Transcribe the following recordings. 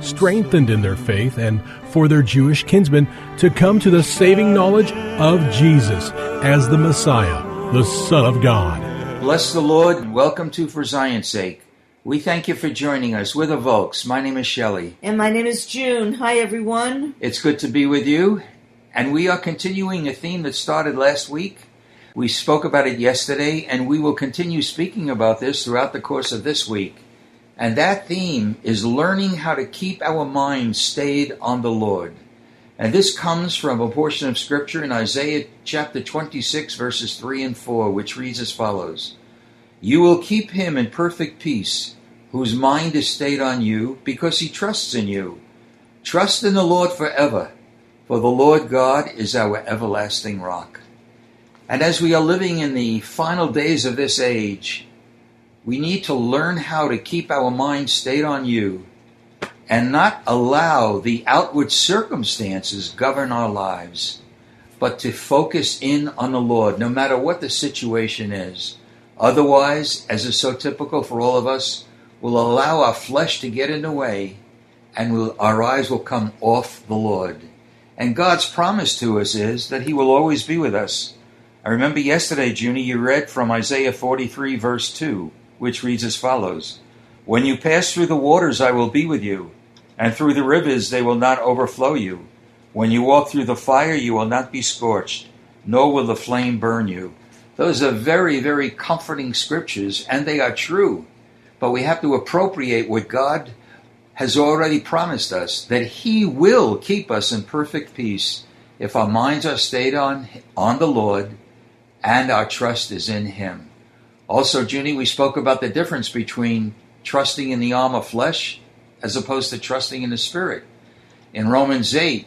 strengthened in their faith and for their Jewish kinsmen to come to the saving knowledge of Jesus as the Messiah, the Son of God. Bless the Lord and welcome to For Zion's Sake. We thank you for joining us. We're the Volks. My name is Shelley. And my name is June. Hi, everyone. It's good to be with you. And we are continuing a theme that started last week. We spoke about it yesterday, and we will continue speaking about this throughout the course of this week. And that theme is learning how to keep our minds stayed on the Lord. And this comes from a portion of Scripture in Isaiah chapter 26, verses 3 and 4, which reads as follows You will keep him in perfect peace, whose mind is stayed on you, because he trusts in you. Trust in the Lord forever, for the Lord God is our everlasting rock. And as we are living in the final days of this age, we need to learn how to keep our mind stayed on you and not allow the outward circumstances govern our lives, but to focus in on the Lord, no matter what the situation is. Otherwise, as is so typical for all of us, we'll allow our flesh to get in the way and we'll, our eyes will come off the Lord. And God's promise to us is that He will always be with us. I remember yesterday, Junie, you read from Isaiah 43, verse 2, which reads as follows When you pass through the waters, I will be with you, and through the rivers, they will not overflow you. When you walk through the fire, you will not be scorched, nor will the flame burn you. Those are very, very comforting scriptures, and they are true. But we have to appropriate what God has already promised us that He will keep us in perfect peace if our minds are stayed on, on the Lord and our trust is in Him. Also, Junie, we spoke about the difference between trusting in the arm of flesh as opposed to trusting in the Spirit. In Romans 8,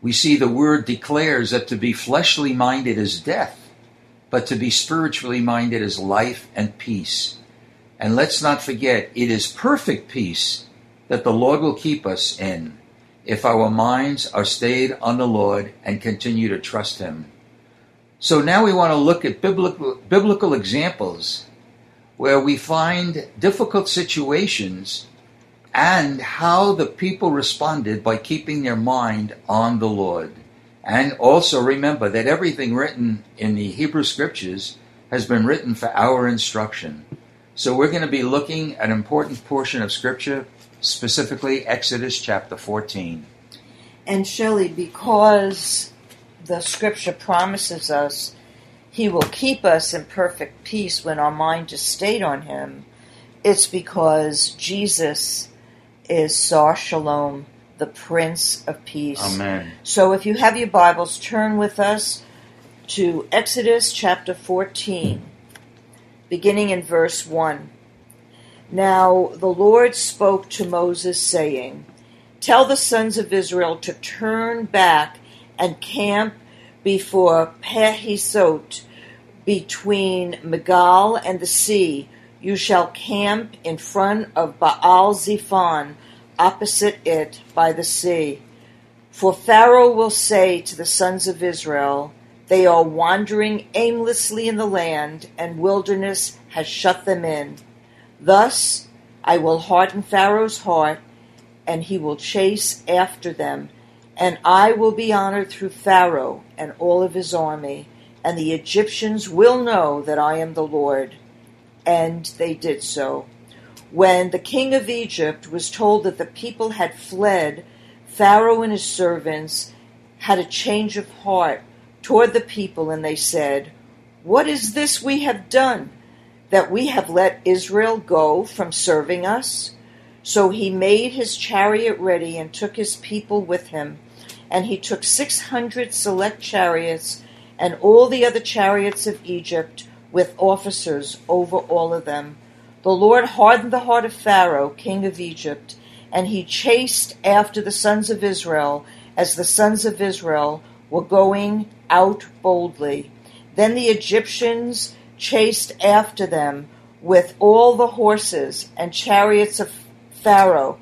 we see the word declares that to be fleshly minded is death, but to be spiritually minded is life and peace. And let's not forget, it is perfect peace that the Lord will keep us in if our minds are stayed on the Lord and continue to trust Him. So now we want to look at biblical, biblical examples where we find difficult situations and how the people responded by keeping their mind on the Lord. And also remember that everything written in the Hebrew Scriptures has been written for our instruction. So we're going to be looking at an important portion of Scripture, specifically Exodus chapter 14. And Shelley, because the scripture promises us he will keep us in perfect peace when our mind is stayed on him, it's because Jesus is Sar Shalom, the Prince of Peace. Amen. So if you have your Bibles, turn with us to Exodus chapter 14, beginning in verse 1. Now the Lord spoke to Moses, saying, Tell the sons of Israel to turn back and camp before Pehisot, between Megal and the sea. You shall camp in front of Baal Zephon, opposite it by the sea. For Pharaoh will say to the sons of Israel, They are wandering aimlessly in the land, and wilderness has shut them in. Thus I will harden Pharaoh's heart, and he will chase after them, and I will be honored through Pharaoh and all of his army, and the Egyptians will know that I am the Lord. And they did so. When the king of Egypt was told that the people had fled, Pharaoh and his servants had a change of heart toward the people, and they said, What is this we have done, that we have let Israel go from serving us? So he made his chariot ready and took his people with him. And he took six hundred select chariots and all the other chariots of Egypt with officers over all of them. The Lord hardened the heart of Pharaoh, king of Egypt, and he chased after the sons of Israel as the sons of Israel were going out boldly. Then the Egyptians chased after them with all the horses and chariots of Pharaoh,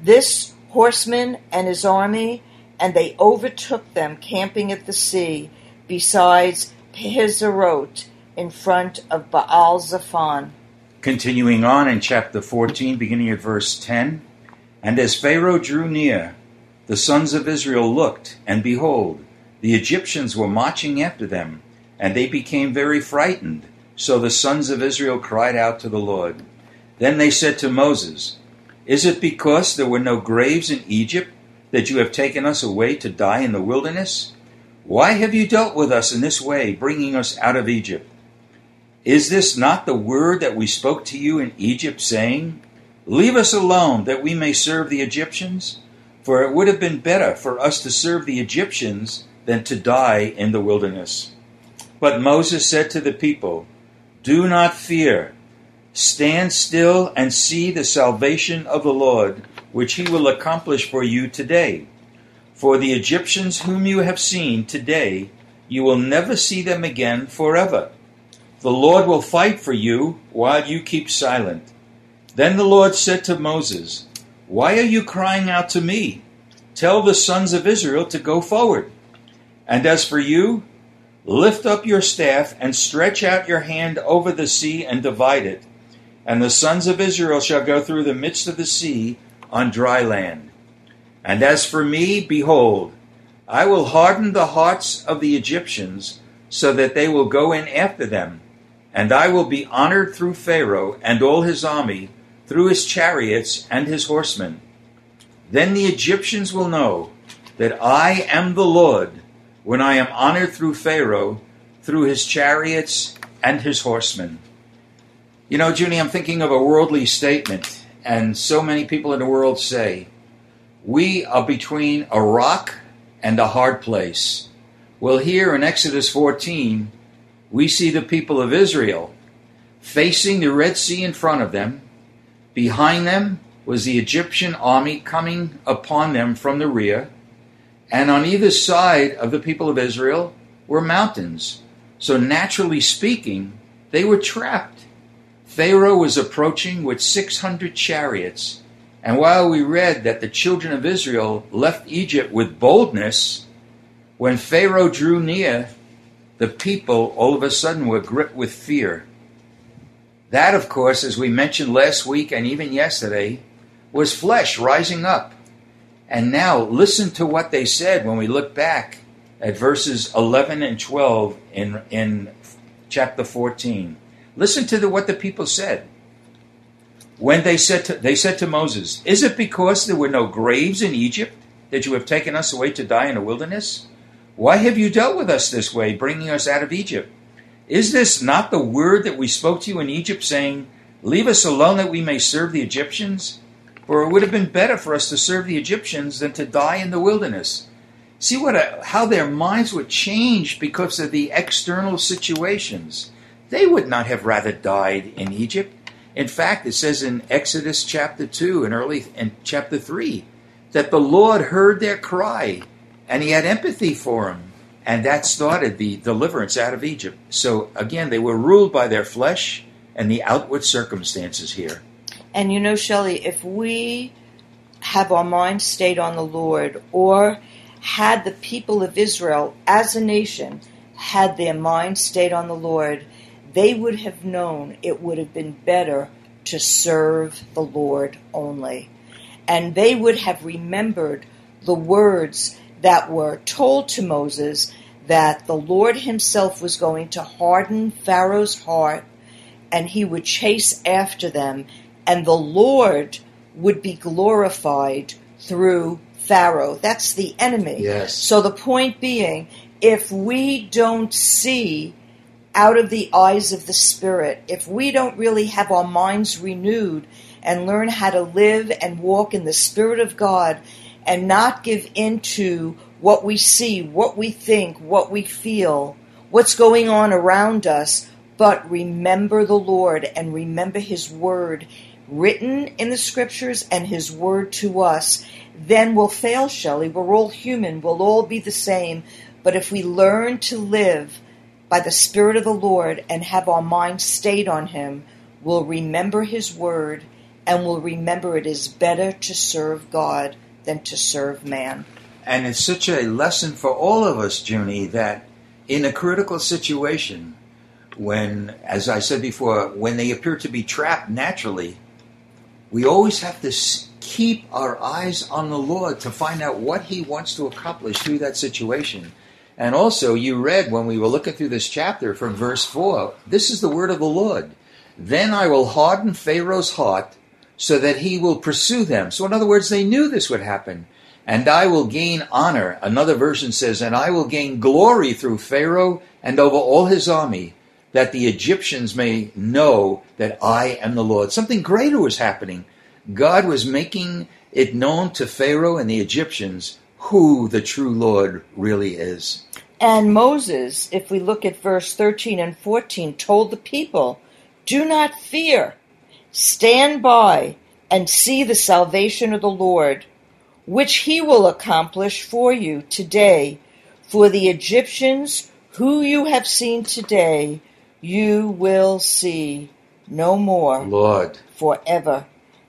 this horseman and his army, and they overtook them camping at the sea, besides Pihizerot, in front of Baal Zephon. Continuing on in chapter 14, beginning at verse 10. And as Pharaoh drew near, the sons of Israel looked, and behold, the Egyptians were marching after them, and they became very frightened. So the sons of Israel cried out to the Lord. Then they said to Moses, Is it because there were no graves in Egypt that you have taken us away to die in the wilderness? Why have you dealt with us in this way, bringing us out of Egypt? Is this not the word that we spoke to you in Egypt, saying, Leave us alone, that we may serve the Egyptians? For it would have been better for us to serve the Egyptians than to die in the wilderness. But Moses said to the people, Do not fear. Stand still and see the salvation of the Lord, which he will accomplish for you today. For the Egyptians whom you have seen today, you will never see them again forever. The Lord will fight for you while you keep silent. Then the Lord said to Moses, Why are you crying out to me? Tell the sons of Israel to go forward. And as for you, lift up your staff and stretch out your hand over the sea and divide it. And the sons of Israel shall go through the midst of the sea on dry land. And as for me, behold, I will harden the hearts of the Egyptians so that they will go in after them and I will be honored through Pharaoh and all his army, through his chariots and his horsemen. Then the Egyptians will know that I am the Lord when I am honored through Pharaoh, through his chariots and his horsemen. You know, Junie, I'm thinking of a worldly statement, and so many people in the world say, We are between a rock and a hard place. Well, here in Exodus 14, we see the people of Israel facing the Red Sea in front of them. Behind them was the Egyptian army coming upon them from the rear. And on either side of the people of Israel were mountains. So, naturally speaking, they were trapped. Pharaoh was approaching with 600 chariots. And while we read that the children of Israel left Egypt with boldness, when Pharaoh drew near, the people all of a sudden were gripped with fear. That, of course, as we mentioned last week and even yesterday, was flesh rising up. And now listen to what they said when we look back at verses 11 and 12 in, in chapter 14. Listen to the, what the people said. When they said, to, they said to Moses, Is it because there were no graves in Egypt that you have taken us away to die in a wilderness? Why have you dealt with us this way, bringing us out of Egypt? Is this not the word that we spoke to you in Egypt, saying, Leave us alone that we may serve the Egyptians? For it would have been better for us to serve the Egyptians than to die in the wilderness. See what a, how their minds were changed because of the external situations. They would not have rather died in Egypt. In fact, it says in Exodus chapter 2 and early in chapter 3 that the Lord heard their cry and he had empathy for them. And that started the deliverance out of Egypt. So again, they were ruled by their flesh and the outward circumstances here. And you know, Shelley, if we have our minds stayed on the Lord, or had the people of Israel as a nation had their minds stayed on the Lord, they would have known it would have been better to serve the Lord only. And they would have remembered the words that were told to Moses that the Lord himself was going to harden Pharaoh's heart and he would chase after them, and the Lord would be glorified through Pharaoh. That's the enemy. Yes. So the point being, if we don't see out of the eyes of the Spirit, if we don't really have our minds renewed and learn how to live and walk in the Spirit of God and not give in to what we see, what we think, what we feel, what's going on around us, but remember the Lord and remember His Word written in the Scriptures and His Word to us, then we'll fail, Shelley. We're all human, we'll all be the same. But if we learn to live by the Spirit of the Lord and have our minds stayed on Him, we'll remember His Word and we'll remember it is better to serve God than to serve man. And it's such a lesson for all of us, Junie, that in a critical situation, when, as I said before, when they appear to be trapped naturally, we always have to keep our eyes on the Lord to find out what He wants to accomplish through that situation. And also, you read when we were looking through this chapter from verse 4 this is the word of the Lord. Then I will harden Pharaoh's heart so that he will pursue them. So, in other words, they knew this would happen. And I will gain honor. Another version says, and I will gain glory through Pharaoh and over all his army, that the Egyptians may know that I am the Lord. Something greater was happening. God was making it known to Pharaoh and the Egyptians who the true Lord really is. And Moses, if we look at verse 13 and 14, told the people, Do not fear. Stand by and see the salvation of the Lord, which he will accomplish for you today. For the Egyptians who you have seen today, you will see no more Lord. forever.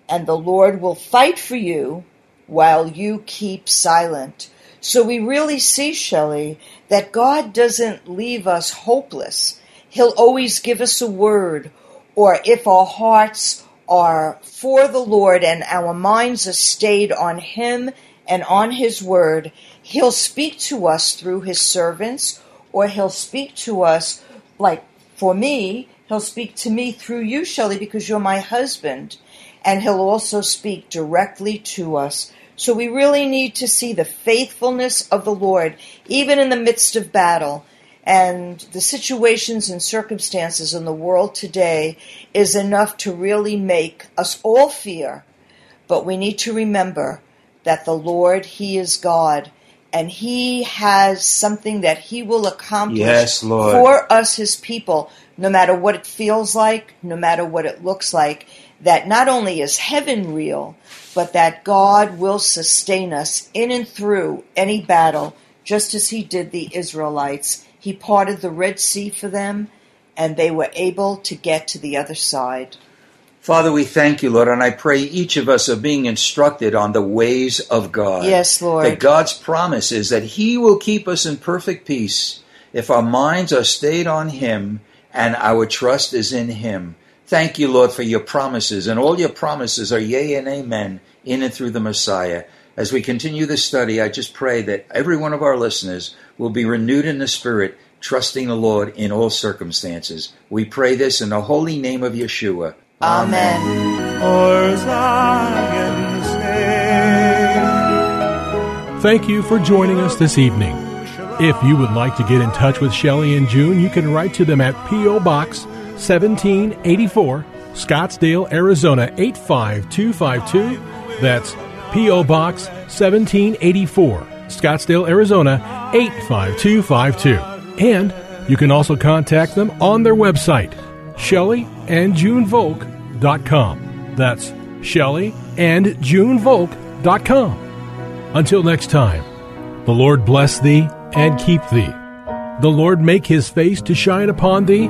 And the Lord will fight for you while you keep silent. So we really see, Shelley, that God doesn't leave us hopeless. He'll always give us a word, or if our hearts are for the Lord and our minds are stayed on Him and on His word, He'll speak to us through His servants, or He'll speak to us, like for me, He'll speak to me through you, Shelley, because you're my husband and he'll also speak directly to us. So we really need to see the faithfulness of the Lord, even in the midst of battle. And the situations and circumstances in the world today is enough to really make us all fear. But we need to remember that the Lord, He is God, and He has something that He will accomplish Yes, for us, His people, no matter what it feels like, no matter what it looks like that not only is heaven real, but that God will sustain us in and through any battle, just as He did the Israelites. He parted the Red Sea for them, and they were able to get to the other side. Father, we thank you, Lord, and I pray each of us are being instructed on the ways of God. Yes, Lord. That God's promise is that He will keep us in perfect peace if our minds are stayed on Him and our trust is in Him. Thank you, Lord, for your promises, and all your promises are yea and amen in and through the Messiah. As we continue this study, I just pray that every one of our listeners will be renewed in the Spirit, trusting the Lord in all circumstances. We pray this in the holy name of Yeshua. Amen. For Zion's sake. Thank you for joining us this evening. If you would like to get in touch with Shelley and June, you can write to them at P.O. Box 1784, Scottsdale, Arizona 85252. That's P.O. Box 1784, Scottsdale, Arizona 85252. And you can also contact them on their website, shelleyandjunevolk.com. That's shelleyandjunevolk.com. Until next time, the Lord bless thee and keep thee. The Lord make his face to shine upon thee